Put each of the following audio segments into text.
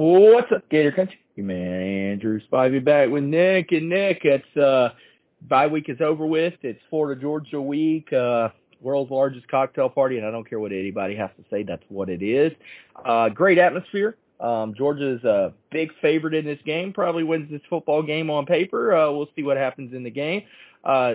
What's up, Gator Country? Your man Andrew Spivey back with Nick. And Nick, it's uh bye week is over with. It's Florida Georgia week. Uh world's largest cocktail party, and I don't care what anybody has to say, that's what it is. Uh great atmosphere. Um Georgia's a big favorite in this game, probably wins this football game on paper. Uh we'll see what happens in the game uh,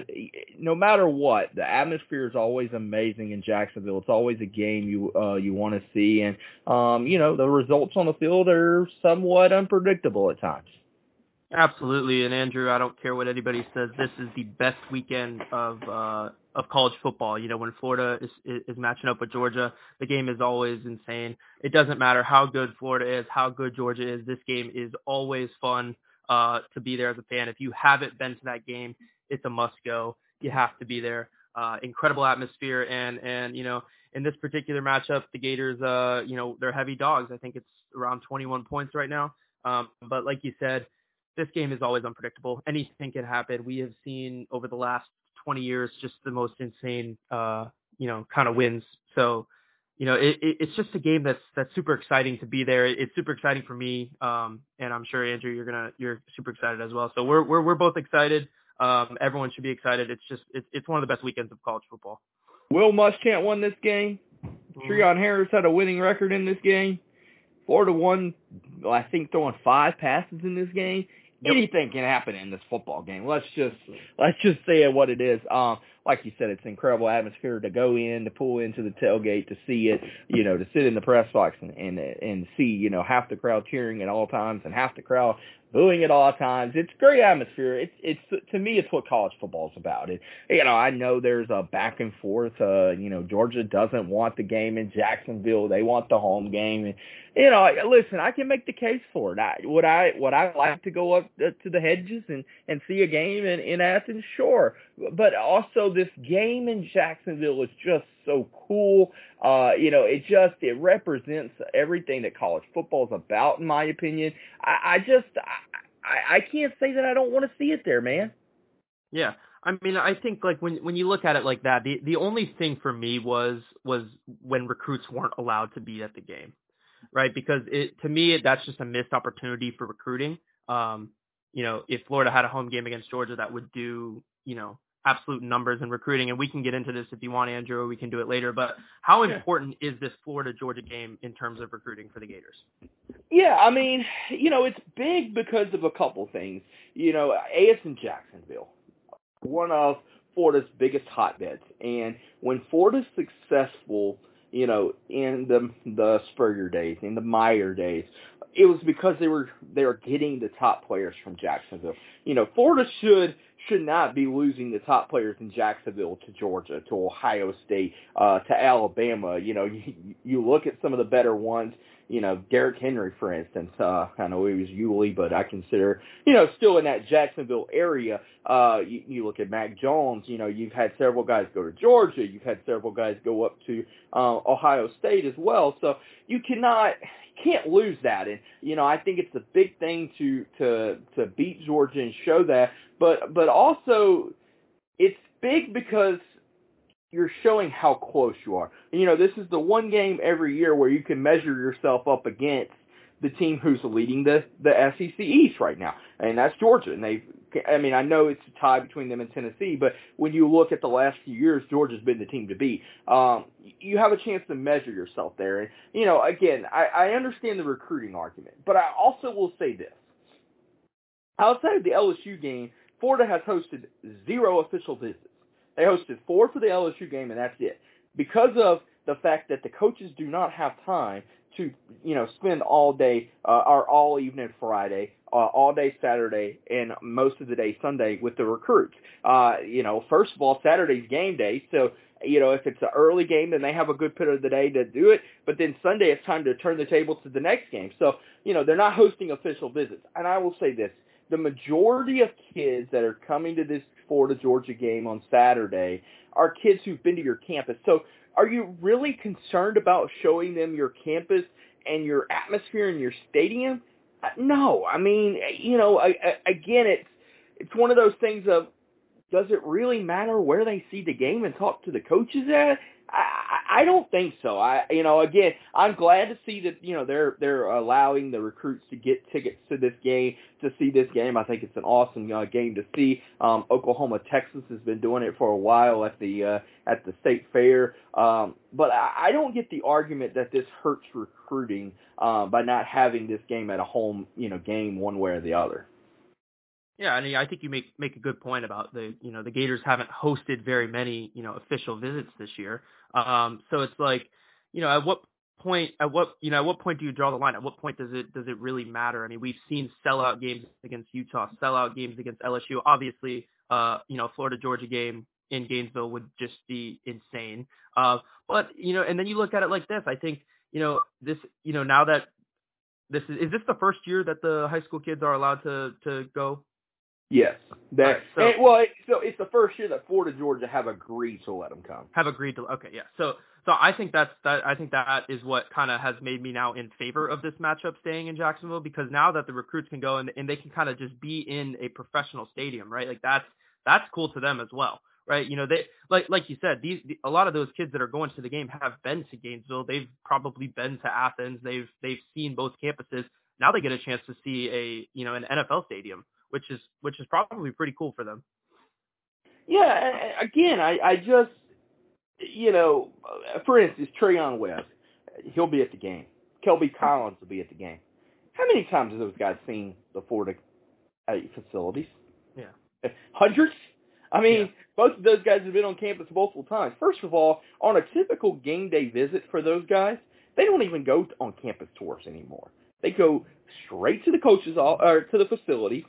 no matter what, the atmosphere is always amazing in Jacksonville. It's always a game you uh, you want to see, and um, you know the results on the field are somewhat unpredictable at times. Absolutely, and Andrew, I don't care what anybody says. This is the best weekend of uh, of college football. You know, when Florida is, is matching up with Georgia, the game is always insane. It doesn't matter how good Florida is, how good Georgia is. This game is always fun uh, to be there as a fan. If you haven't been to that game, it's a must go. You have to be there. Uh, incredible atmosphere and and you know in this particular matchup the Gators uh you know they're heavy dogs. I think it's around 21 points right now. Um, but like you said, this game is always unpredictable. Anything can happen. We have seen over the last 20 years just the most insane uh you know kind of wins. So you know, it, it, it's just a game that's that's super exciting to be there. It's super exciting for me, um, and I'm sure Andrew, you're gonna you're super excited as well. So we're we're we're both excited. Um, everyone should be excited. It's just it's it's one of the best weekends of college football. Will Muschamp won this game. Mm-hmm. Treon Harris had a winning record in this game. Four Florida won, I think, throwing five passes in this game. Anything can happen in this football game. Let's just let's just say what it is. Um, like you said, it's an incredible atmosphere to go in, to pull into the tailgate, to see it, you know, to sit in the press box and and and see, you know, half the crowd cheering at all times and half the crowd booing at all times. It's great atmosphere. It's it's to me it's what college football is about. It you know, I know there's a back and forth uh, you know, Georgia doesn't want the game in Jacksonville. They want the home game. And, you know, listen, I can make the case for it. I, would I would I like to go up to the hedges and and see a game in in Athens? Sure. But also this game in Jacksonville is just so cool. Uh, you know, it just it represents everything that college football is about, in my opinion. I, I just I, I can't say that I don't want to see it there, man. Yeah. I mean, I think like when when you look at it like that, the the only thing for me was was when recruits weren't allowed to be at the game, right? Because it to me that's just a missed opportunity for recruiting. Um, you know, if Florida had a home game against Georgia, that would do you know absolute numbers in recruiting, and we can get into this if you want, Andrew, or we can do it later. But how important is this Florida Georgia game in terms of recruiting for the Gators? Yeah, I mean, you know, it's big because of a couple things. You know, A, it's in Jacksonville, one of Florida's biggest hotbeds, and when Florida's successful, you know, in the the Spurrier days, in the Meyer days, it was because they were they were getting the top players from Jacksonville. You know, Florida should should not be losing the top players in Jacksonville to Georgia, to Ohio State, uh, to Alabama. You know, you, you look at some of the better ones. You know, Derrick Henry, for instance. Uh, I know he was Yulee, but I consider, you know, still in that Jacksonville area. Uh, you, you look at Mac Jones. You know, you've had several guys go to Georgia. You've had several guys go up to uh, Ohio State as well. So you cannot can't lose that. And you know, I think it's a big thing to to to beat Georgia and show that. But but also, it's big because you're showing how close you are. And, you know, this is the one game every year where you can measure yourself up against the team who's leading the the SEC East right now, and that's Georgia. And they, I mean, I know it's a tie between them and Tennessee, but when you look at the last few years, Georgia's been the team to beat. Um, you have a chance to measure yourself there, and you know, again, I, I understand the recruiting argument, but I also will say this: outside of the LSU game, Florida has hosted zero official visits. They hosted four for the LSU game, and that's it. Because of the fact that the coaches do not have time to you know spend all day uh, or all evening Friday, uh, all day Saturday, and most of the day Sunday with the recruits. Uh, you know, first of all, Saturday's game day, so you know if it's an early game, then they have a good bit of the day to do it. But then Sunday, it's time to turn the table to the next game. So you know they're not hosting official visits. And I will say this: the majority of kids that are coming to this Florida Georgia game on Saturday are kids who've been to your campus. So are you really concerned about showing them your campus and your atmosphere and your stadium? Uh, no, I mean, you know, I, I, again, it's it's one of those things of does it really matter where they see the game and talk to the coaches at? I, I don't think so. I, you know, again, I'm glad to see that you know they're they're allowing the recruits to get tickets to this game to see this game. I think it's an awesome uh, game to see. Um, Oklahoma, Texas has been doing it for a while at the uh, at the state fair, um, but I, I don't get the argument that this hurts recruiting uh, by not having this game at a home, you know, game one way or the other. Yeah, I and I think you make make a good point about the you know the Gators haven't hosted very many you know official visits this year. Um, so it's like you know at what point at what you know at what point do you draw the line? At what point does it does it really matter? I mean, we've seen sellout games against Utah, sellout games against LSU. Obviously, uh, you know, Florida Georgia game in Gainesville would just be insane. Uh, but you know, and then you look at it like this. I think you know this you know now that this is is this the first year that the high school kids are allowed to to go Yes, that right, so, and, well, it, so it's the first year that Florida Georgia have agreed to let them come. Have agreed to okay, yeah. So so I think that's that I think that is what kind of has made me now in favor of this matchup staying in Jacksonville because now that the recruits can go and and they can kind of just be in a professional stadium, right? Like that's that's cool to them as well, right? You know, they like like you said, these a lot of those kids that are going to the game have been to Gainesville. They've probably been to Athens. They've they've seen both campuses. Now they get a chance to see a you know an NFL stadium which is which is probably pretty cool for them. Yeah, again, I I just you know, for instance, Treyaun Webb, he'll be at the game. Kelby Collins will be at the game. How many times have those guys seen the Florida uh, facilities? Yeah, hundreds. I mean, yeah. both of those guys have been on campus multiple times. First of all, on a typical game day visit for those guys, they don't even go on campus tours anymore. They go straight to the coaches or to the facility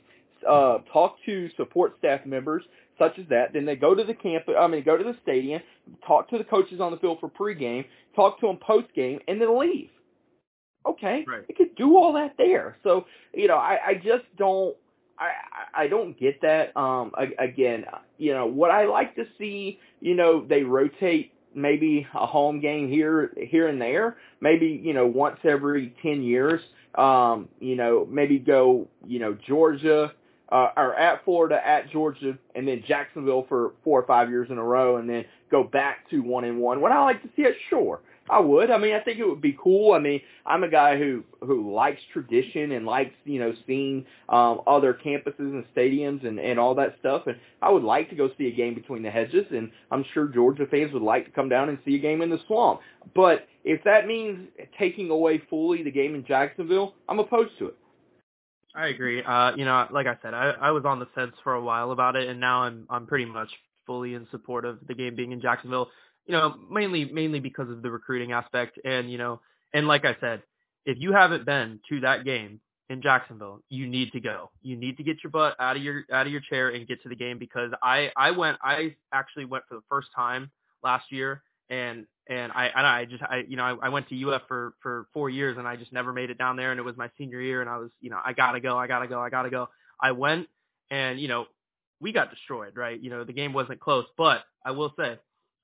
uh, talk to support staff members such as that. Then they go to the camp. I mean, go to the stadium, talk to the coaches on the field for pregame, talk to them postgame, and then leave. Okay, right. they could do all that there. So you know, I, I just don't. I I don't get that. Um, again, you know, what I like to see, you know, they rotate maybe a home game here here and there, maybe you know once every ten years. Um, you know, maybe go you know Georgia, uh, or at Florida, at Georgia, and then Jacksonville for four or five years in a row, and then go back to one and one. Would I like to see it? Sure, I would. I mean, I think it would be cool. I mean, I'm a guy who who likes tradition and likes you know seeing um, other campuses and stadiums and and all that stuff. And I would like to go see a game between the hedges, and I'm sure Georgia fans would like to come down and see a game in the swamp. But if that means taking away fully the game in Jacksonville, I'm opposed to it. I agree. Uh, you know, like I said, I, I was on the fence for a while about it, and now I'm I'm pretty much fully in support of the game being in Jacksonville. You know, mainly mainly because of the recruiting aspect, and you know, and like I said, if you haven't been to that game in Jacksonville, you need to go. You need to get your butt out of your out of your chair and get to the game because I I went I actually went for the first time last year and and I and I just I you know I, I went to UF for for four years and I just never made it down there and it was my senior year and I was you know I gotta go I gotta go I gotta go. I went and you know we got destroyed right? You know the game wasn't close but I will say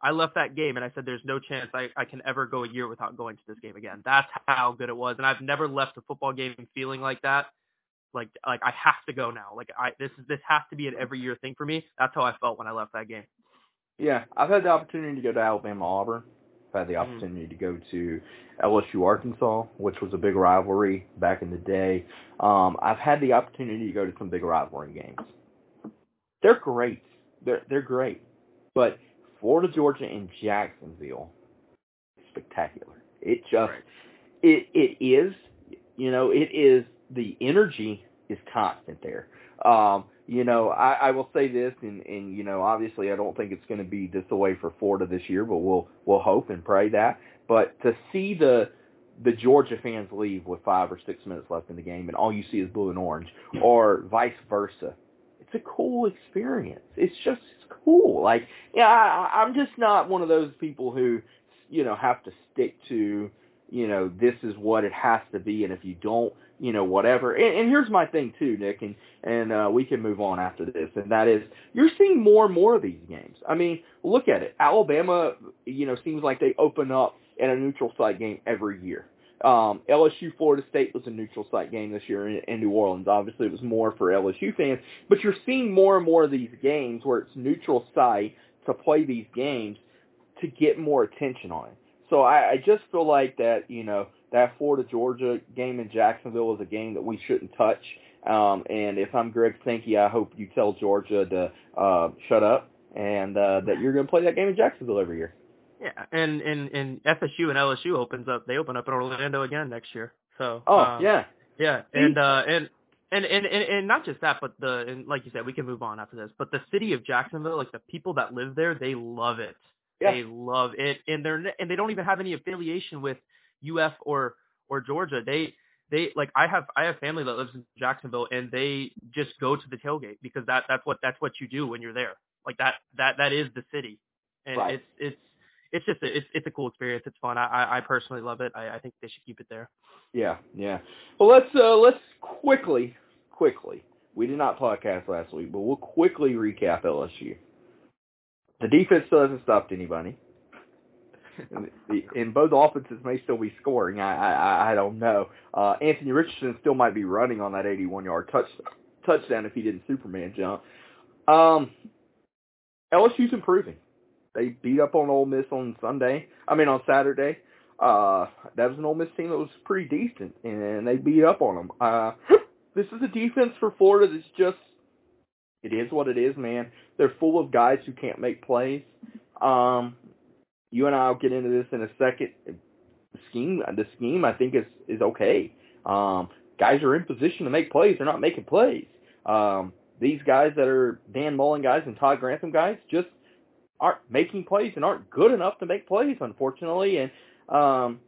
I left that game and I said there's no chance I I can ever go a year without going to this game again. That's how good it was and I've never left a football game feeling like that. Like like I have to go now. Like I this is this has to be an every year thing for me. That's how I felt when I left that game. Yeah, I've had the opportunity to go to Alabama Auburn. I've had the mm-hmm. opportunity to go to LSU Arkansas, which was a big rivalry back in the day. Um, I've had the opportunity to go to some big rivalry games. They're great. They're they're great. But Florida Georgia and Jacksonville, spectacular. It just right. it it is you know it is the energy is constant there. Um, you know, I, I will say this, and, and you know, obviously, I don't think it's going to be this way for Florida this year, but we'll we'll hope and pray that. But to see the the Georgia fans leave with five or six minutes left in the game, and all you see is blue and orange, or vice versa, it's a cool experience. It's just it's cool. Like, yeah, I, I'm just not one of those people who, you know, have to stick to, you know, this is what it has to be, and if you don't you know, whatever. And, and here's my thing too, Nick, and and uh, we can move on after this, and that is you're seeing more and more of these games. I mean, look at it. Alabama, you know, seems like they open up in a neutral site game every year. Um, LSU Florida State was a neutral site game this year in, in New Orleans. Obviously, it was more for LSU fans, but you're seeing more and more of these games where it's neutral site to play these games to get more attention on it. So I, I just feel like that, you know, that Florida Georgia game in Jacksonville is a game that we shouldn't touch. Um, and if I'm Greg Sankey, I hope you tell Georgia to uh, shut up and uh, that you're going to play that game in Jacksonville every year. Yeah, and and and FSU and LSU opens up. They open up in Orlando again next year. So. Oh uh, yeah. Yeah, and uh, and and, and and and not just that, but the and like you said, we can move on after this. But the city of Jacksonville, like the people that live there, they love it. Yeah. They love it, and they're and they don't even have any affiliation with UF or or Georgia. They they like I have I have family that lives in Jacksonville, and they just go to the tailgate because that that's what that's what you do when you're there. Like that that that is the city, and Right. it's it's it's just a, it's it's a cool experience. It's fun. I I, personally love it. I, I think they should keep it there. Yeah, yeah. Well, let's uh, let's quickly, quickly. We did not podcast last week, but we'll quickly recap LSU. The defense still hasn't stopped anybody. And, both offenses may still be scoring. I I, I don't know. Uh, Anthony Richardson still might be running on that 81-yard touch, touchdown if he didn't Superman jump. Um, LSU's improving. They beat up on Ole Miss on Sunday. I mean on Saturday. Uh, that was an Ole Miss team that was pretty decent, and they beat up on them. Uh, this is a defense for Florida that's just, it is what it is, man. They're full of guys who can't make plays. Um, you and I will get into this in a second. The scheme, the scheme, I think is is okay. Um, guys are in position to make plays. They're not making plays. Um, these guys that are Dan Mullen guys and Todd Grantham guys just aren't making plays and aren't good enough to make plays, unfortunately. And um,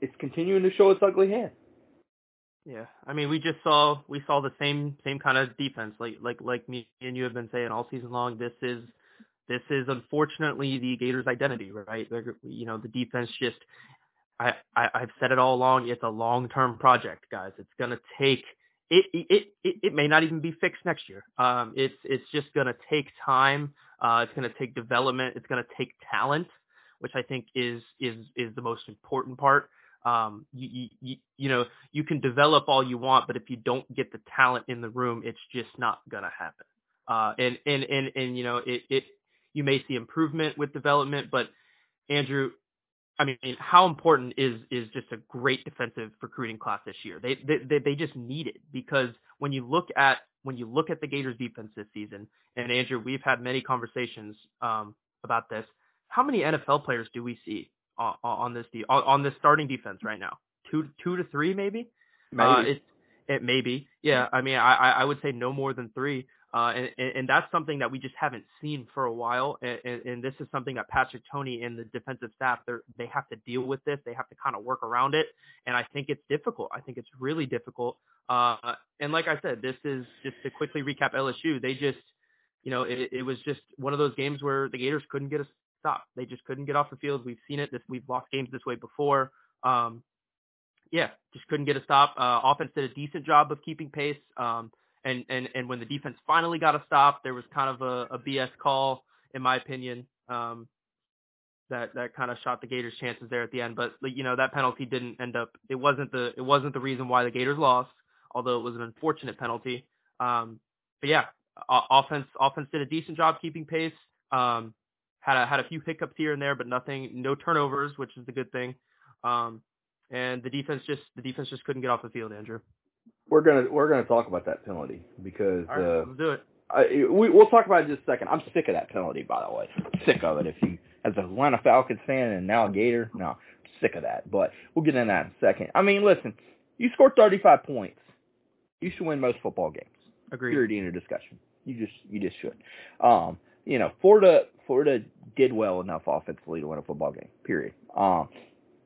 it's continuing to show its ugly head. Yeah, I mean, we just saw we saw the same same kind of defense, like like like me and you have been saying all season long. This is this is unfortunately the Gators' identity, right? They're, you know, the defense just. I, I I've said it all along. It's a long term project, guys. It's gonna take. It, it it it may not even be fixed next year. Um, it's it's just gonna take time. Uh, it's gonna take development. It's gonna take talent, which I think is is is the most important part um, you, you, you know, you can develop all you want, but if you don't get the talent in the room, it's just not gonna happen. Uh, and, and, and, and, you know, it, it, you may see improvement with development, but Andrew, I mean, how important is, is just a great defensive recruiting class this year? They, they, they, they just need it because when you look at, when you look at the Gators defense this season, and Andrew, we've had many conversations, um, about this. How many NFL players do we see on, on this de- on, on this starting defense right now? Two two to three maybe. Maybe. Uh, it it may be. Yeah, I mean, I I would say no more than three. Uh, and, and that's something that we just haven't seen for a while. And, and, this is something that Patrick Toney and the defensive staff they they have to deal with this. They have to kind of work around it. And I think it's difficult. I think it's really difficult. Uh, and like I said, this is just to quickly recap LSU. They just, you know, it, it was just one of those games where the Gators couldn't get a stop. They just couldn't get off the field. We've seen it. This we've lost games this way before. Um, yeah, just couldn't get a stop. Uh, offense did a decent job of keeping pace. Um, and, and, and when the defense finally got a stop, there was kind of a, a BS call, in my opinion, um, that, that kind of shot the Gators chances there at the end. But, you know, that penalty didn't end up, it wasn't the, it wasn't the reason why the Gators lost, although it was an unfortunate penalty. Um, but yeah, offense, offense did a decent job keeping pace. Um, had a, had a few hiccups here and there, but nothing, no turnovers, which is the good thing. Um, and the defense just the defense just couldn't get off the field, Andrew. We're gonna we're gonna talk about that penalty because All right, uh, let's do it. I, we, we'll talk about it in just a second. I'm sick of that penalty, by the way. sick of it. If you, as a Atlanta Falcons fan and now a Gator, no, I'm sick of that. But we'll get into that in a second. I mean, listen, you scored 35 points. You should win most football games. Agreed. Period. End of discussion. You just you just should. Um, you know, Florida Florida did well enough offensively to win a football game. Period. Um,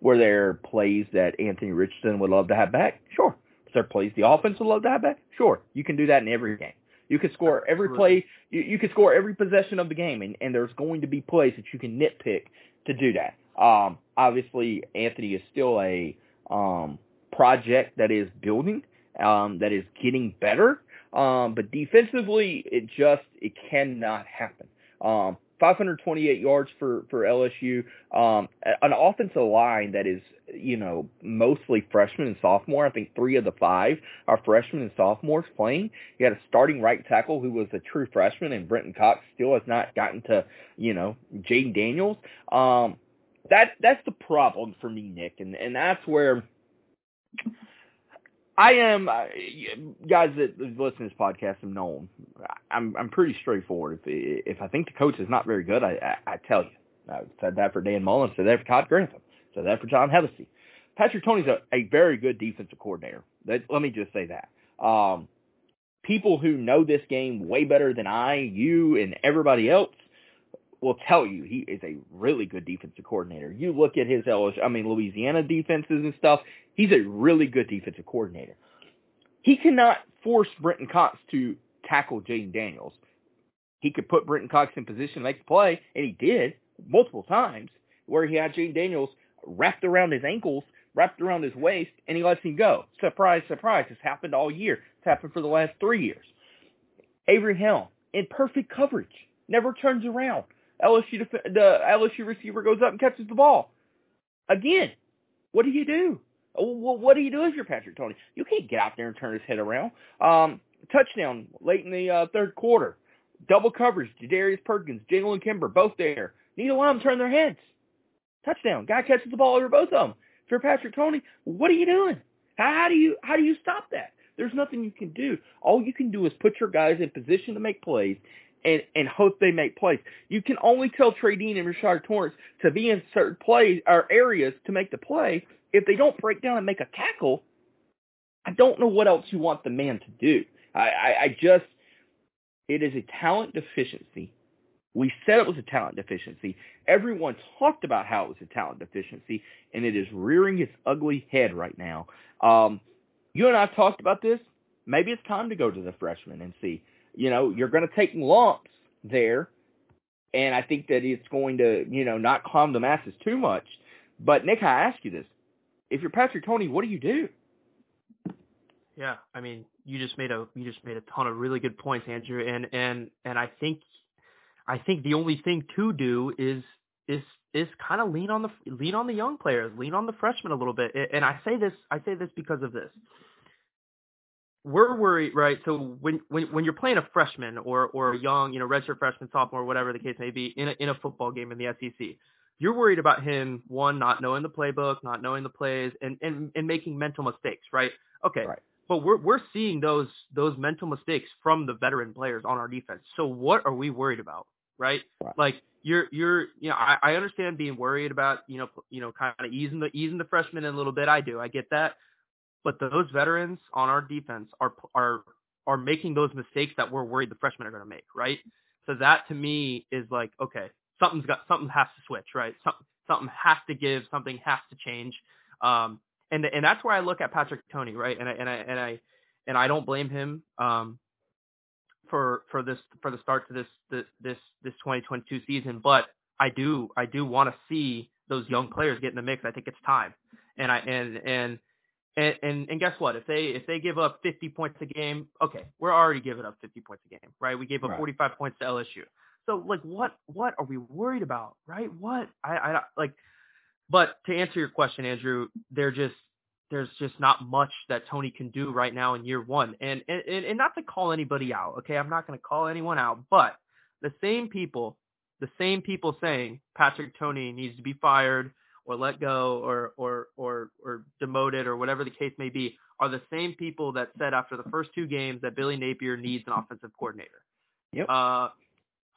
were there plays that Anthony Richardson would love to have back? Sure. Was there plays the offense would love to have back? Sure. You can do that in every game. You can score every play. You, you can score every possession of the game, and, and there's going to be plays that you can nitpick to do that. Um, obviously, Anthony is still a um, project that is building, um, that is getting better. Um, but defensively, it just it cannot happen. Um, 528 yards for for LSU. Um, an offensive line that is, you know, mostly freshmen and sophomore. I think three of the five are freshmen and sophomores playing. You had a starting right tackle who was a true freshman, and Brenton Cox still has not gotten to, you know, Jayden Daniels. Um, that that's the problem for me, Nick, and and that's where I am, uh, guys that listen to this podcast have known. I'm I'm pretty straightforward. If if I think the coach is not very good, I I, I tell you. I said that for Dan Mullen. Said that for Todd Grantham. Said that for John Hevesy. Patrick Toney's a, a very good defensive coordinator. Let me just say that. Um, people who know this game way better than I, you, and everybody else will tell you he is a really good defensive coordinator. You look at his I mean Louisiana defenses and stuff. He's a really good defensive coordinator. He cannot force Brenton Cox to tackle Jayden Daniels. He could put Brenton Cox in position to make the play, and he did multiple times, where he had Jayden Daniels wrapped around his ankles, wrapped around his waist, and he lets him go. Surprise, surprise. It's happened all year. It's happened for the last three years. Avery Helm, in perfect coverage, never turns around LSU def- the LSU receiver goes up and catches the ball. Again, what do you do? Well, what do you do if you're Patrick Toney? You can't get out there and turn his head around. Um, touchdown late in the uh, third quarter. Double coverage. Darius Perkins, Jalen Kimber, both there. Neither one of them turn their heads. Touchdown. Guy catches the ball over both of them. If you're Patrick Toney, what are you doing? How, how do you how do you stop that? There's nothing you can do. All you can do is put your guys in position to make plays and, and hope they make plays. You can only tell Trey Dean and Rashad Torrence to be in certain plays or areas to make the play. If they don't break down and make a tackle, I don't know what else you want the man to do. I, I, I just, it is a talent deficiency. We said it was a talent deficiency. Everyone talked about how it was a talent deficiency, and it is rearing its ugly head right now. Um, you and I talked about this. Maybe it's time to go to the freshman and see you know, you're going to take lumps there. And I think that it's going to, you know, not calm the masses too much. But Nick, I ask you this. If you're Patrick Toney, what do you do? Yeah, I mean, you just made a you just made a ton of really good points, Andrew, and and and I think I think the only thing to do is is is kind of lean on the lean on the young players, lean on the freshmen a little bit. And I say this I say this because of this we're worried, right? So when when when you're playing a freshman or or a young, you know, redshirt freshman, sophomore, whatever the case may be, in a in a football game in the SEC, you're worried about him one not knowing the playbook, not knowing the plays, and and and making mental mistakes, right? Okay. Right. But we're we're seeing those those mental mistakes from the veteran players on our defense. So what are we worried about, right? right. Like you're you're you know I, I understand being worried about you know you know kind of easing the easing the freshmen in a little bit. I do. I get that but those veterans on our defense are are are making those mistakes that we're worried the freshmen are going to make, right? So that to me is like, okay, something's got something has to switch, right? Something something has to give, something has to change. Um, and and that's where I look at Patrick Toney, right? And I and I and I and I don't blame him um, for for this for the start to this this this this 2022 season, but I do I do want to see those young players get in the mix. I think it's time. And I and and and, and and guess what? If they if they give up 50 points a game, okay, we're already giving up 50 points a game, right? We gave up right. 45 points to LSU. So like, what what are we worried about, right? What I I like. But to answer your question, Andrew, they're just there's just not much that Toney can do right now in year one. And and and not to call anybody out, okay? I'm not going to call anyone out, but the same people, the same people saying Patrick Toney needs to be fired or let go or or or or demoted or whatever the case may be are the same people that said after the first two games that Billy Napier needs an offensive coordinator. Yep. Uh,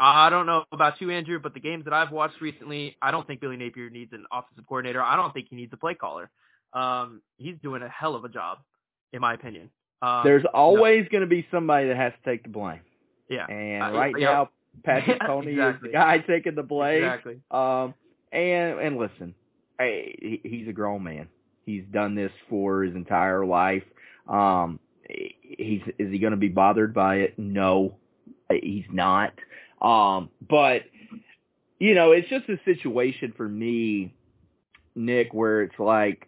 I don't know about you, Andrew, but the games that I've watched recently, I don't think Billy Napier needs an offensive coordinator. I don't think he needs a play caller. Um, he's doing a hell of a job, in my opinion. Um, There's always going to be somebody that has to take the blame. Yeah. And uh, right now, Patrick Toney exactly. is the guy taking the blame. Exactly. Um, and and listen, hey, he's a grown man. He's done this for his entire life. Um, he's is he going to be bothered by it? No, he's not. Um, but you know, it's just a situation for me, Nick, where it's like,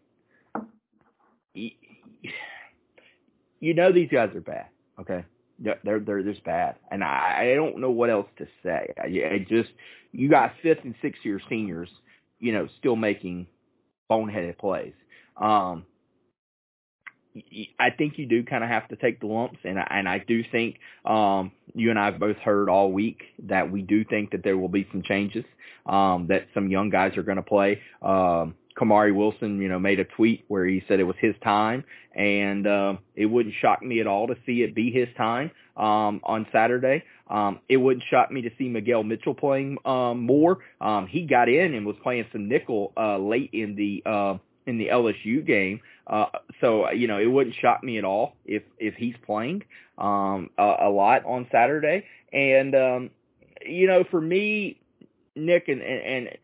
you know, these guys are bad. Okay, they're they're just bad, and I, I don't know what else to say. I, I just you got fifth and sixth year seniors, you know, still making boneheaded plays. Um, I think you do kind of have to take the lumps, and I, and I do think um, you and I have both heard all week that we do think that there will be some changes, um, that some young guys are going to play. Um, Kamari Wilson, you know, made a tweet where he said it was his time, and uh, it wouldn't shock me at all to see it be his time um, on Saturday. Um, it wouldn't shock me to see Miguel Mitchell playing um, more. Um, he got in and was playing some nickel uh, late in the uh, in the LSU game. Uh, so you know, it wouldn't shock me at all if if he's playing um, a, a lot on Saturday. And um, you know, for me, Nick, and, and, and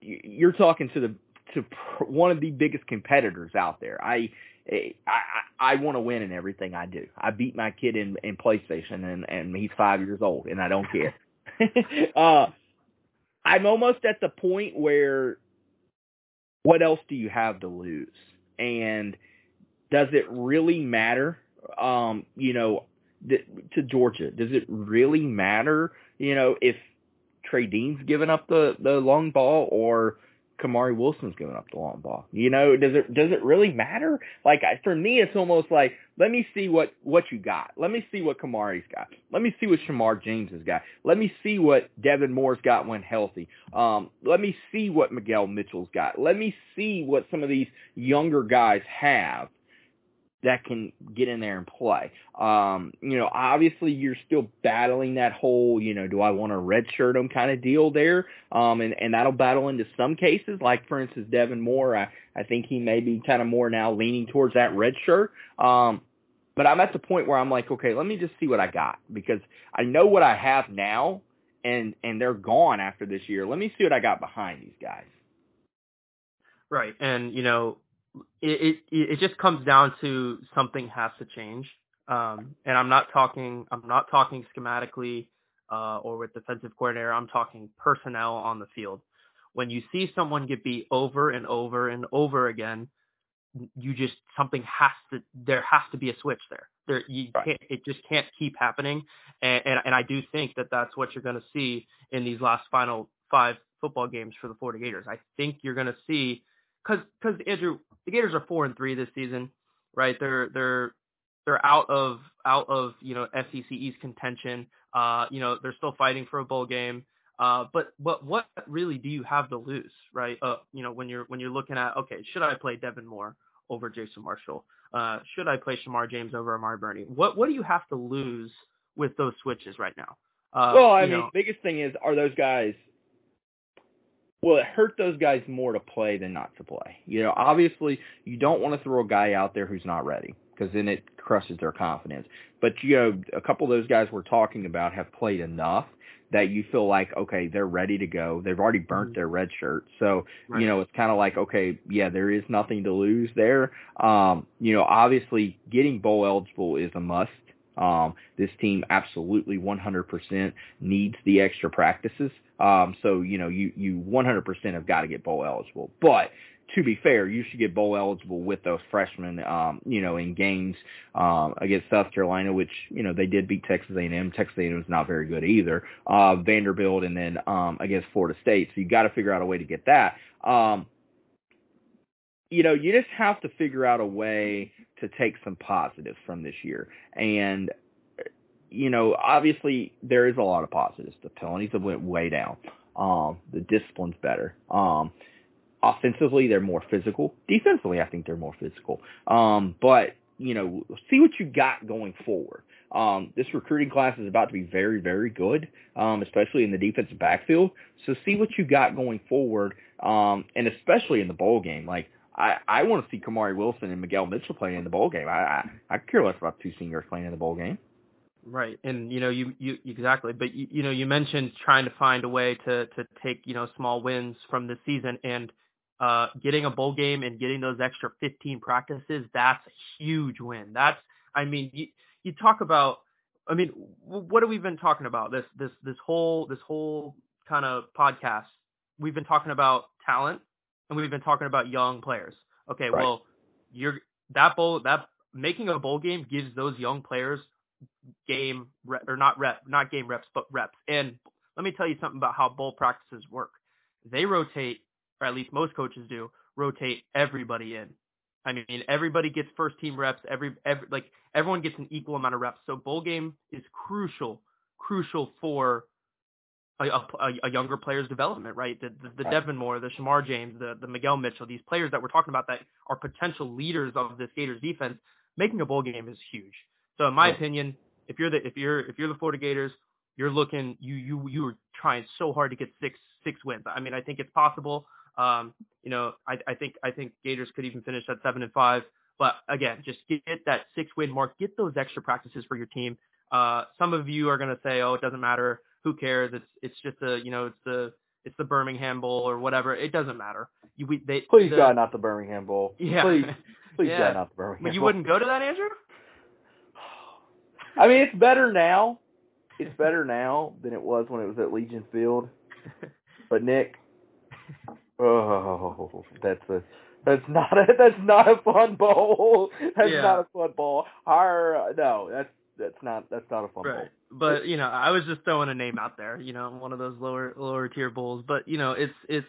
you're talking to the to one of the biggest competitors out there. I I I, I want to win in everything I do. I beat my kid in in PlayStation, and and he's five years old, and I don't care. uh, I'm almost at the point where what else do you have to lose? And does it really matter? Um, you know, th- to Georgia, does it really matter? You know, if Trey Dean's giving up the the long ball or Kamari Wilson's giving up the long ball. You know, does it does it really matter? Like I, for me, it's almost like let me see what what you got. Let me see what Kamari's got. Let me see what Shamar James has got. Let me see what Devin Moore's got when healthy. Um, let me see what Miguel Mitchell's got. Let me see what some of these younger guys have that can get in there and play. Um, you know, obviously you're still battling that whole, you know, do I want to redshirt them kind of deal there? Um, and, and that'll battle into some cases, like for instance, Devin Moore, I, I think he may be kind of more now leaning towards that red shirt. Um, but I'm at the point where I'm like, okay, let me just see what I got because I know what I have now and, and they're gone after this year. Let me see what I got behind these guys. Right. And, you know, it, it it just comes down to something has to change. Um, and I'm not talking I'm not talking schematically uh, or with defensive coordinator. I'm talking personnel on the field. When you see someone get beat over and over and over again, you just something has to there has to be a switch there. There you right. can't it just can't keep happening. And, and and I do think that that's what you're going to see in these last final five football games for the Florida Gators. I think you're going to see because because Andrew, the Gators are four and three this season, right? They're they're they're out of out of you know SEC East contention. Uh, you know they're still fighting for a bowl game. Uh, but but what really do you have to lose, right? Uh, you know when you're when you're looking at okay, should I play Devin Moore over Jason Marshall? Uh, should I play Shamar James over Amari Burney? What what do you have to lose with those switches right now? Uh, well, I mean, know, biggest thing is are those guys well, it hurt those guys more to play than not to play. You know, obviously you don't want to throw a guy out there who's not ready because then it crushes their confidence. But you know, a couple of those guys we're talking about have played enough that you feel like okay, they're ready to go. They've already burnt mm-hmm. their red shirt, so right. you know it's kind of like okay, yeah, there is nothing to lose there. Um, you know, obviously getting bowl eligible is a must. Um, this team absolutely 100% needs the extra practices. Um, so, you know, you, you 100% have got to get bowl eligible. But to be fair, you should get bowl eligible with those freshmen, um, you know, in games um, against South Carolina, which you know they did beat Texas A&M. Texas A&M is not very good either. Uh, Vanderbilt, and then um, against Florida State. So you got to figure out a way to get that. Um, you know, you just have to figure out a way to take some positives from this year, and you know, obviously there is a lot of positives. The penalties have went way down. Um, the discipline's better. Um, offensively, they're more physical. Defensively, I think they're more physical. Um, but you know, see what you got going forward. Um, this recruiting class is about to be very, very good, um, especially in the defensive backfield. So see what you got going forward, um, and especially in the bowl game. Like I, I want to see Kamari Wilson and Miguel Mitchell playing in the bowl game. I, I, I care less about two seniors playing in the bowl game. Right, and you know you you exactly, but you, you know you mentioned trying to find a way to to take you know small wins from the season and uh getting a bowl game and getting those extra 15 practices. That's a huge win. That's I mean you you talk about I mean what have we been talking about this this this whole this whole kind of podcast. We've been talking about talent and we've been talking about young players. Okay, right. well you're that bowl that making a bowl game gives those young players game rep, or not rep, not game reps, but reps. And let me tell you something about how bowl practices work. They rotate, or at least most coaches do, rotate everybody in. I mean, everybody gets first team reps. Every, every like everyone gets an equal amount of reps. So bowl game is crucial, crucial for a, a, a younger player's development, right? The, the, the Devin Moore, the Shamar James, the, the Miguel Mitchell, these players that we're talking about that are potential leaders of this Gators defense, making a bowl game is huge. So in my yeah. opinion, if you're the if you're if you're the Florida Gators, you're looking you you you are trying so hard to get six six wins. I mean, I think it's possible. Um, you know, I, I think I think Gators could even finish at seven and five. But again, just get that six win mark. Get those extra practices for your team. Uh, some of you are going to say, oh, it doesn't matter. Who cares? It's it's just a you know it's the it's the Birmingham Bowl or whatever. It doesn't matter. You we, they please the, God not the Birmingham Bowl. Yeah. Please please yeah. God not the Birmingham. But you Bowl. wouldn't go to that, Andrew? I mean, it's better now. It's better now than it was when it was at Legion Field. But Nick, oh, that's a that's not a that's not a fun bowl. That's yeah. not a fun bowl. Our uh, no, that's that's not that's not a fun right. bowl. But you know, I was just throwing a name out there. You know, one of those lower lower tier bowls. But you know, it's it's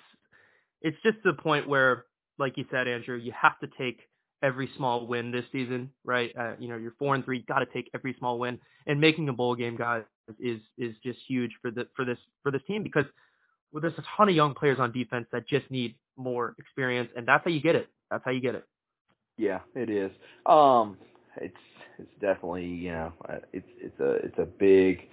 it's just the point where, like you said, Andrew, you have to take every small win this season, right? Uh, you know, you're four and three, got to take every small win, and making a bowl game, guys, is is just huge for the for this for this team because well, there's a ton of young players on defense that just need more experience, and that's how you get it. That's how you get it. Yeah, it is. Um, it's it's definitely you know uh, it's it's a it's a big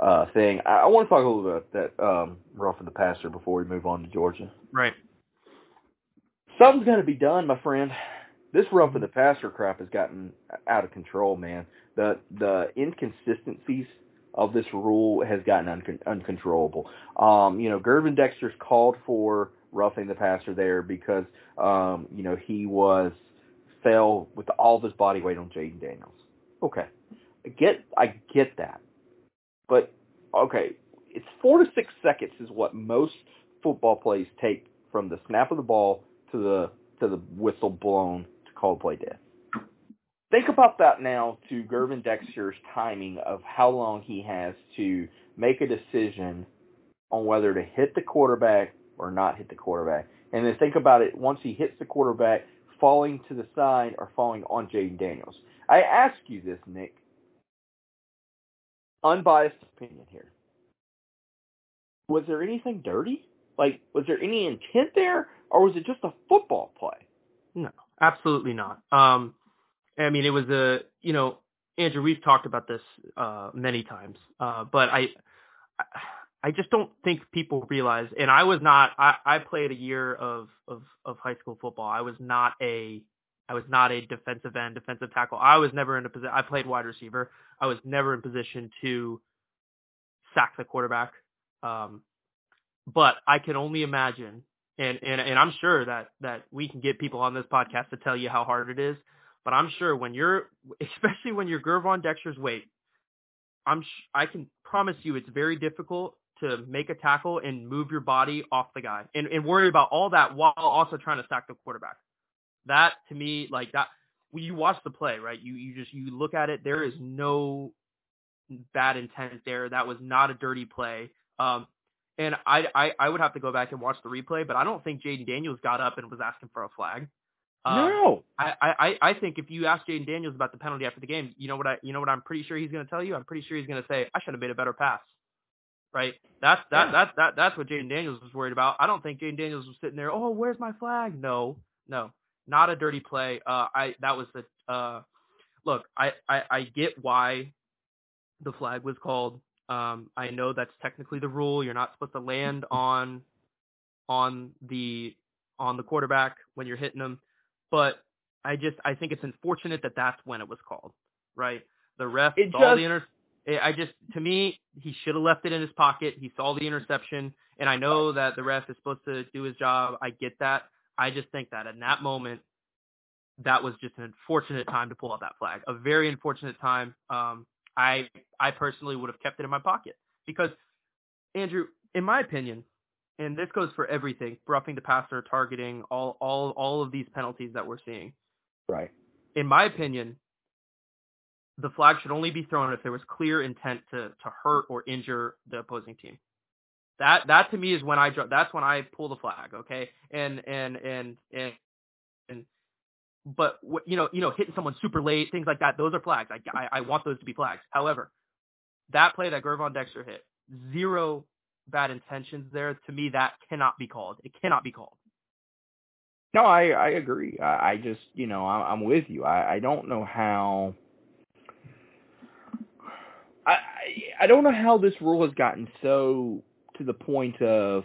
uh thing. I, I want to talk a little bit about that um roughing the passer before we move on to Georgia. Right. Something's going to be done, my friend. This roughing the passer crap has gotten out of control, man. The the inconsistencies of this rule has gotten un- uncontrollable. Um, you know, Gervon Dexter's called for roughing the passer there because um, you know he was fell with all of his body weight on Jayden Daniels. Okay, I get I get that, but okay, it's four to six seconds is what most football plays take from the snap of the ball to the to the whistle blown to call play dead. Think about that now to Gervon Dexter's timing of how long he has to make a decision on whether to hit the quarterback or not hit the quarterback. And then think about it once he hits the quarterback, falling to the side or falling on Jayden Daniels. I ask you this, Nick. Unbiased opinion here. Was there anything dirty? Like, was there any intent there, or was it just a football play? No, absolutely not. Um, I mean, it was a, you know, Andrew, we've talked about this uh, many times, uh, but I, I just don't think people realize. And I was not. I, I played a year of, of of high school football. I was not a. I was not a defensive end, defensive tackle. I was never in a position. I played wide receiver. I was never in position to sack the quarterback. Um, but I can only imagine, and, and and I'm sure that that we can get people on this podcast to tell you how hard it is. But I'm sure when you're, especially when you're Gervon Dexter's weight, I'm I can promise you it's very difficult to make a tackle and move your body off the guy and, and worry about all that while also trying to sack the quarterback. That to me, like that, when you watch the play, right? You you just you look at it. There is no bad intent there. That was not a dirty play. Um, and I, I I would have to go back and watch the replay, but I don't think Jayden Daniels got up and was asking for a flag. Um, no, I, I I think if you ask Jayden Daniels about the penalty after the game, you know what I you know what I'm pretty sure he's going to tell you. I'm pretty sure he's going to say I should have made a better pass. Right? That's that yeah. that that that's what Jayden Daniels was worried about. I don't think Jayden Daniels was sitting there. Oh, where's my flag? No, no, not a dirty play. Uh, I that was the uh, look. I I, I get why the flag was called. Um, I know that's technically the rule. You're not supposed to land on on the on the quarterback when you're hitting them but I just I think it's unfortunate that that's when it was called, right? The ref it saw just, the inter. I just to me he should have left it in his pocket. He saw the interception, and I know that the ref is supposed to do his job. I get that. I just think that in that moment, that was just an unfortunate time to pull out that flag. A very unfortunate time. Um, I I personally would have kept it in my pocket because Andrew, in my opinion, and this goes for everything, roughing the passer, targeting, all all all of these penalties that we're seeing. Right. In my opinion, the flag should only be thrown if there was clear intent to to hurt or injure the opposing team. That that to me is when I. That's when I pull the flag. Okay, and and and and and. But you know, you know, hitting someone super late, things like that, those are flags. I, I, I want those to be flags. However, that play that Gervon Dexter hit, zero bad intentions there. To me, that cannot be called. It cannot be called. No, I I agree. I, I just you know I, I'm with you. I I don't know how. I I don't know how this rule has gotten so to the point of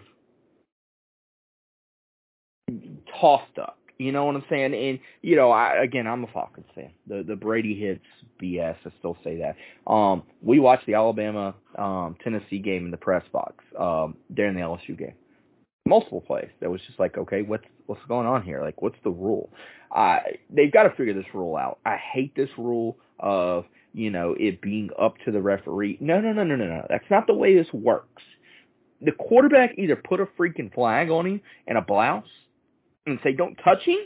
tossed up. You know what I'm saying? And you know, I again, I'm a Falcons fan. The the Brady hits BS. I still say that. Um, we watched the Alabama um Tennessee game in the press box um during the LSU game. Multiple plays. That was just like, okay, what's what's going on here? Like, what's the rule? Uh, they've got to figure this rule out. I hate this rule of you know it being up to the referee. No, no, no, no, no, no. That's not the way this works. The quarterback either put a freaking flag on him and a blouse and say, don't touch him,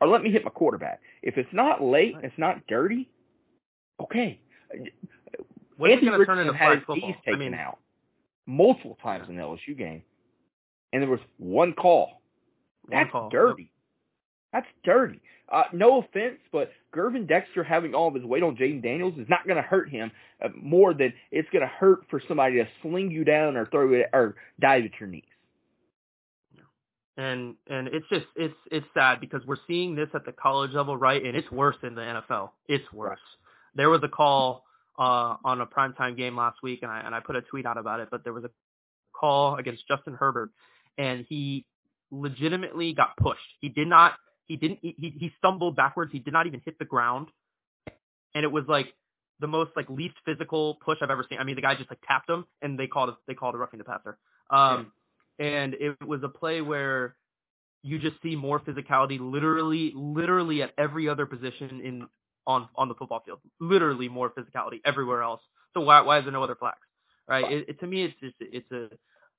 or let me hit my quarterback. If it's not late, it's not dirty, okay. When Anthony Richardson had his knees taken I mean, out multiple times in the LSU game, and there was one call. That's call. dirty. That's dirty. Uh, no offense, but Gervon Dexter having all of his weight on Jayden Daniels is not going to hurt him uh, more than it's going to hurt for somebody to sling you down or throw it or dive at your knees and and it's just it's it's sad because we're seeing this at the college level, right? And it's worse in the NFL. It's worse. There was a call uh, on a primetime game last week, and I and I put a tweet out about it. But there was a call against Justin Herbert, and he legitimately got pushed. He did not. He didn't. He he stumbled backwards. He did not even hit the ground, and it was like the most like least physical push I've ever seen. I mean, the guy just like tapped him, and they called it. They called it roughing the passer. Um, yeah and it was a play where you just see more physicality literally literally at every other position in on on the football field literally more physicality everywhere else so why why is there no other flags right it, it, to me it's just it's a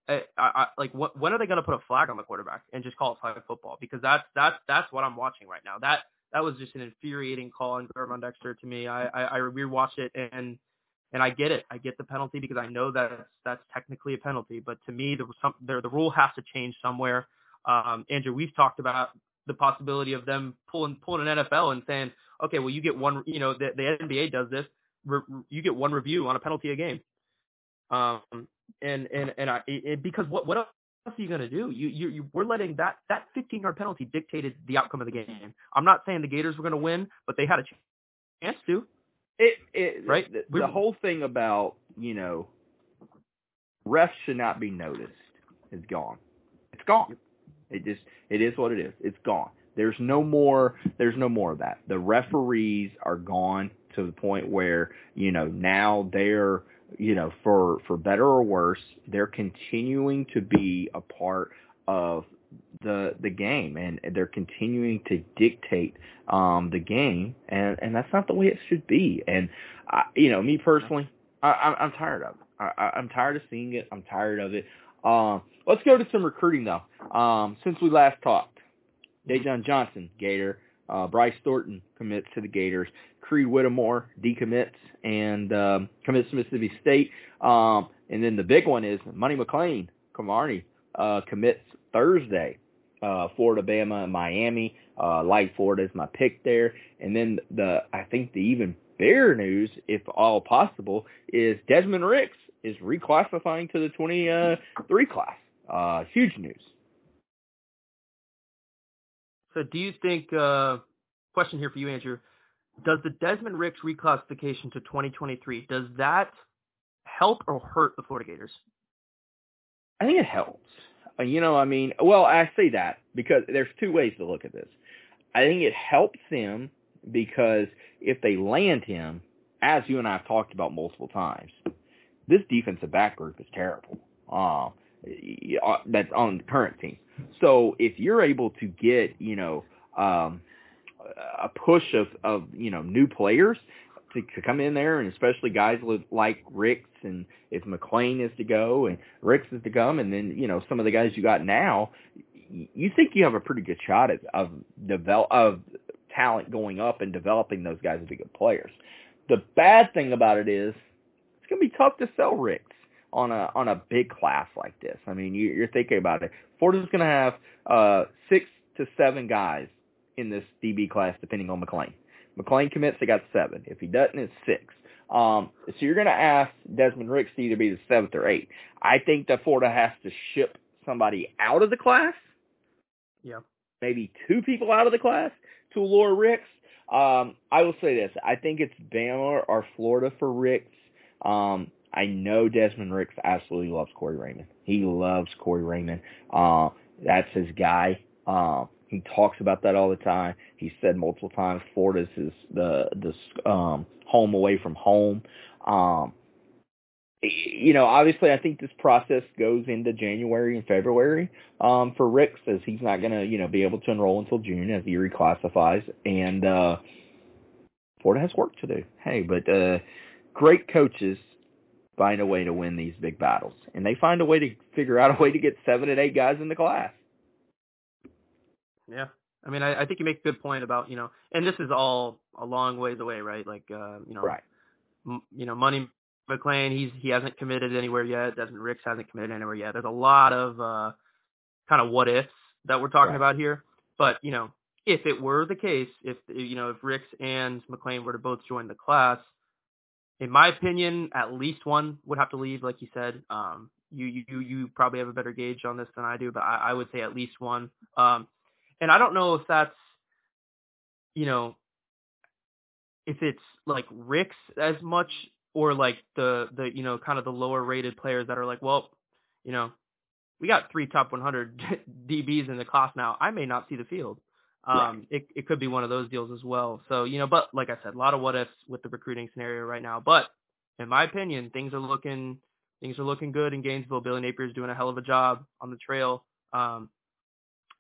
I, I, like what, when are they going to put a flag on the quarterback and just call it flag football? Because that's that's that's what I'm watching right now. That that was just an infuriating call on Gervon Dexter to me. I I, I rewatched it and and I get it. I get the penalty because I know that that's technically a penalty. But to me, the some, the, the rule has to change somewhere. Um, Andrew, we've talked about the possibility of them pulling pulling an NFL and saying, okay, well, you get one. You know, the, the NBA does this. Re, you get one review on a penalty a game. Um, and and and I it, because what what else are you going to do? You, you, you, we're letting that, that 15 yard penalty dictated the outcome of the game. I'm not saying the Gators were going to win, but they had a chance to. It, it right. The, the whole thing about you know refs should not be noticed is gone. It's gone. It just it is what it is. It's gone. There's no more. There's no more of that. The referees are gone to the point where you know now they're you know for for better or worse they're continuing to be a part of the the game and they're continuing to dictate um the game and and that's not the way it should be. And I, you know me personally I I'm tired of it. I I'm tired of seeing it. I'm tired of it. Um let's go to some recruiting though. Um since we last talked Dejon Johnson Gator uh Bryce Thornton commits to the Gators Creed Whittemore decommits and um commits to Mississippi State um and then the big one is Money McLean, Camarney uh commits Thursday uh, Florida, Bama, and Miami. Uh, like Florida is my pick there. And then the I think the even bigger news, if all possible, is Desmond Ricks is reclassifying to the 23 class. Uh, huge news. So do you think, uh, question here for you, Andrew, does the Desmond Ricks reclassification to 2023, does that help or hurt the Florida Gators? I think it helps. Uh, you know, I mean, well, I say that because there's two ways to look at this. I think it helps them because if they land him, as you and I have talked about multiple times, this defensive back group is terrible. Uh, that's on the current team. So if you're able to get, you know, um, a push of, of, you know, new players, to, to come in there, and especially guys like Ricks, and if McLean is to go and Ricks is to come, and then you know some of the guys you got now, you think you have a pretty good shot at, of develop of talent going up and developing those guys to be good players. The bad thing about it is it's going to be tough to sell Ricks on a on a big class like this. I mean, you, you're thinking about it. Florida's going to have uh, six to seven guys in this DB class, depending on McLean. McLean commits, they got seven. If he doesn't, it's six. Um, so you're going to ask Desmond Ricks to either be the seventh or eighth. I think that Florida has to ship somebody out of the class. Yeah. Maybe two people out of the class to lure Ricks. Um, I will say this. I think it's Bama or Florida for Ricks. Um, I know Desmond Ricks absolutely loves Corey Raymond. He loves Corey Raymond. Uh, that's his guy. Um, he talks about that all the time. He said multiple times Florida's his the the um, home away from home. Um, you know, obviously, I think this process goes into January and February um, for Ricks, as he's not going to, you know, be able to enroll until June as he reclassifies, and uh, Florida has work to do. Hey, but uh, great coaches find a way to win these big battles, and they find a way to figure out a way to get seven and eight guys in the class. Yeah. I mean, I, I think you make a good point about, you know, and this is all a long ways away, right? Like, uh, you know, right. M- you know, Money McClain, he's, he hasn't committed anywhere yet. Desmond Ricks hasn't committed anywhere yet. There's a lot of, uh, kind of what ifs that we're talking right. about here. But, you know, if it were the case, if, you know, if Ricks and McClain were to both join the class, in my opinion, at least one would have to leave, like you said. Um, you, you, you probably have a better gauge on this than I do, but I, I would say at least one. Um, and I don't know if that's, you know, if it's like Ricks as much or like the the you know kind of the lower rated players that are like, well, you know, we got three top 100 DBs in the class now. I may not see the field. Um, right. it it could be one of those deals as well. So you know, but like I said, a lot of what ifs with the recruiting scenario right now. But in my opinion, things are looking things are looking good in Gainesville. Billy Napier's doing a hell of a job on the trail. Um,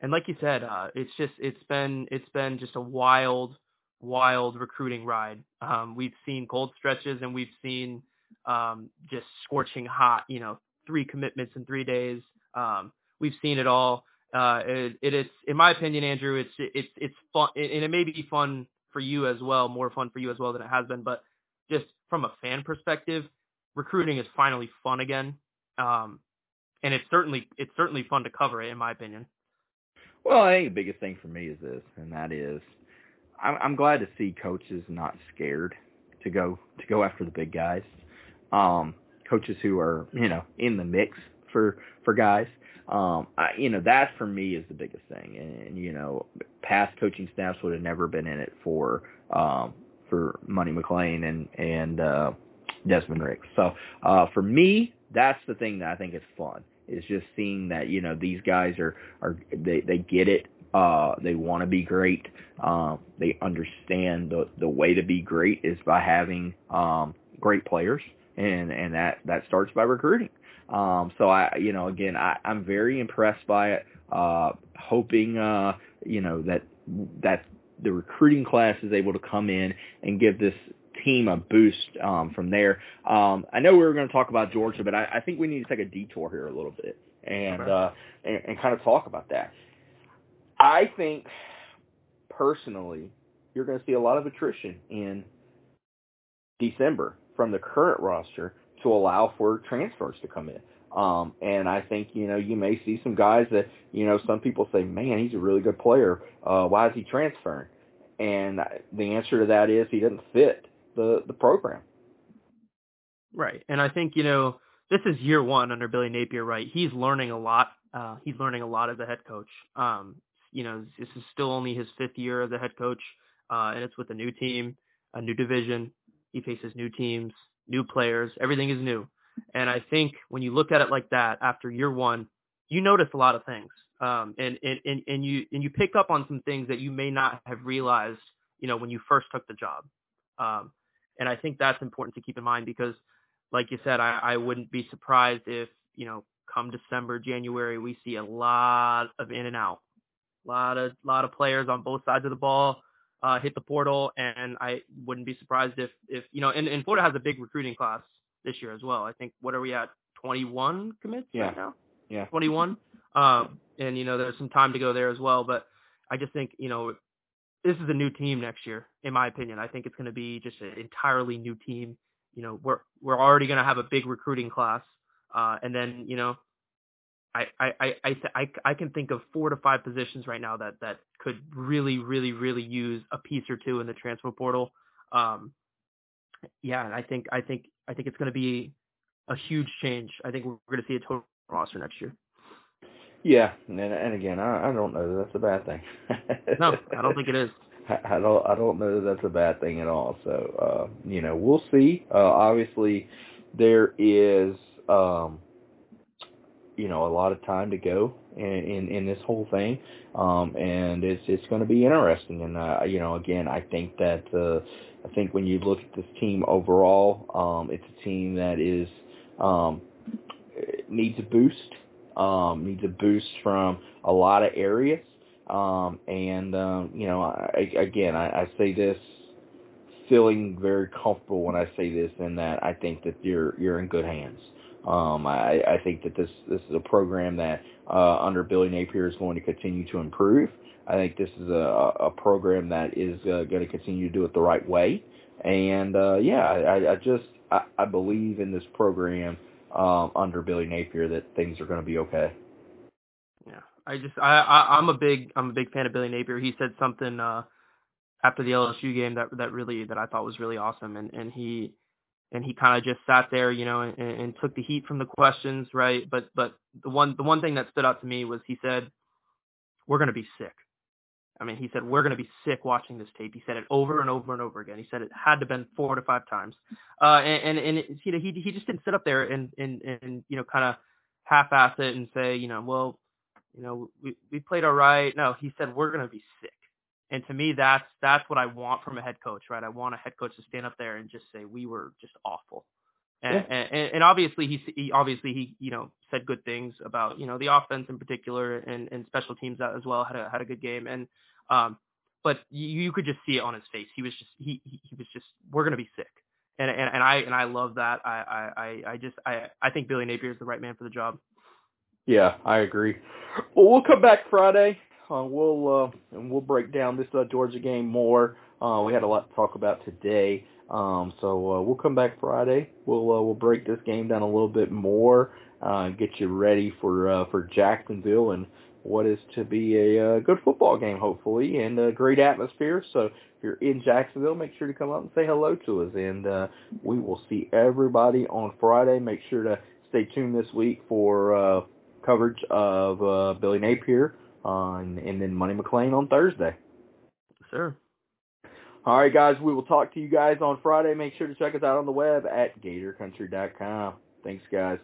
and like you said, uh, it's just it's been it's been just a wild, wild recruiting ride. Um, we've seen cold stretches and we've seen um, just scorching hot. You know, three commitments in three days. Um, we've seen it all. Uh, it, it is, in my opinion, Andrew. It's it's it's fun, and it may be fun for you as well, more fun for you as well than it has been. But just from a fan perspective, recruiting is finally fun again. Um, and it's certainly it's certainly fun to cover it, in my opinion. Well, I think the biggest thing for me is this, and that is, I'm, I'm glad to see coaches not scared to go to go after the big guys. Um, coaches who are you know in the mix for for guys. Um, I, you know that for me is the biggest thing, and, you know past coaching staffs would have never been in it for um, for Money McClain and and uh, Desmond Ricks. So uh, for me, that's the thing that I think is fun is just seeing that you know these guys are are they they get it. Uh they want to be great. Um they understand the the way to be great is by having um great players. And and that that starts by recruiting um so i you know again i i'm very impressed by it uh hoping uh you know that that the recruiting class is able to come in and give this team a boost um, from there. Um, I know we were going to talk about Georgia, but I, I, think we need to take a detour here a little bit and, uh, and and kind of talk about that. I think personally, you're going to see a lot of attrition in December from the current roster to allow for transfers to come in. Um, and I think, you know, you may see some guys that, you know, some people say, man, he's a really good player. Uh, why is he transferring? And the answer to that is he doesn't fit the the program. Right, and I think you know this is year one under Billy Napier. Right, he's learning a lot. Uh, he's learning a lot as a head coach. Um, you know, this is still only his fifth year as a head coach, uh, and it's with a new team, a new division. He faces new teams, new players. Everything is new. And I think when you look at it like that after year one, you notice a lot of things. Um, and, and, and, and you, and you pick up on some things that you may not have realized, you know, when you first took the job. Um, and I think that's important to keep in mind because, like you said, I, I wouldn't be surprised if, you know, come December, January, we see a lot of in and out, a lot of, a lot of players on both sides of the ball uh, hit the portal. And I wouldn't be surprised if, if, you know, and, and Florida has a big recruiting class this year as well. I think, what are we at? 21 commits yeah. right now? Yeah. 21. Um, and, you know, there's some time to go there as well. But I just think, you know, this is a new team next year, in my opinion. I think it's going to be just an entirely new team. You know, we're we're already going to have a big recruiting class, uh, and then you know, I I I I, I can think of four to five positions right now that that could really really really use a piece or two in the transfer portal. Um, yeah, and I think I think I think it's going to be a huge change. I think we're going to see a total roster next year. Yeah, and and again, I, I don't know that that's a bad thing. no, I don't think it is. I, I don't I don't know that that's a bad thing at all. So uh, you know, we'll see. Uh, obviously, there is um, you know a lot of time to go in in, in this whole thing, um, and it's it's going to be interesting. And uh, you know, again, I think that uh, I think when you look at this team overall, um, it's a team that is um, needs a boost um, needs a boost from a lot of areas. Um, and, um, you know, I, again, I, I say this feeling very comfortable when I say this in that I think that you're, you're in good hands. Um, I, I think that this, this is a program that, uh, under Billy Napier is going to continue to improve. I think this is a, a program that is uh, going to continue to do it the right way. And, uh, yeah, I, I just, I, I believe in this program um, under Billy Napier that things are going to be okay. Yeah, I just I, I I'm a big I'm a big fan of Billy Napier. He said something uh, after the LSU game that that really that I thought was really awesome, and and he and he kind of just sat there, you know, and, and took the heat from the questions, right? But but the one the one thing that stood out to me was he said, "We're going to be sick." I mean, he said, we're going to be sick watching this tape. He said it over and over and over again. He said it had to have been four to five times. Uh, and, and, and it, you know, he, he just didn't sit up there and, and, and, you know, kind of half-ass it and say, you know, well, you know, we, we played all right. No, he said, we're going to be sick. And to me, that's, that's what I want from a head coach, right? I want a head coach to stand up there and just say, we were just awful. And, yeah. and, and obviously he, he obviously he you know said good things about you know the offense in particular and, and special teams as well had a had a good game and um but you, you could just see it on his face he was just he he was just we're gonna be sick and and, and I and I love that I I I just I I think Billy Napier is the right man for the job. Yeah, I agree. Well, we'll come back Friday. Uh, we'll uh, and we'll break down this uh, Georgia game more. Uh, we had a lot to talk about today. Um, so uh, we'll come back Friday. We'll uh, we'll break this game down a little bit more, uh, get you ready for uh, for Jacksonville and what is to be a uh, good football game, hopefully, and a great atmosphere. So if you're in Jacksonville, make sure to come out and say hello to us, and uh, we will see everybody on Friday. Make sure to stay tuned this week for uh, coverage of uh, Billy Napier uh, and, then Money McClain on Thursday. Sure. All right, guys, we will talk to you guys on Friday. Make sure to check us out on the web at GatorCountry.com. Thanks, guys.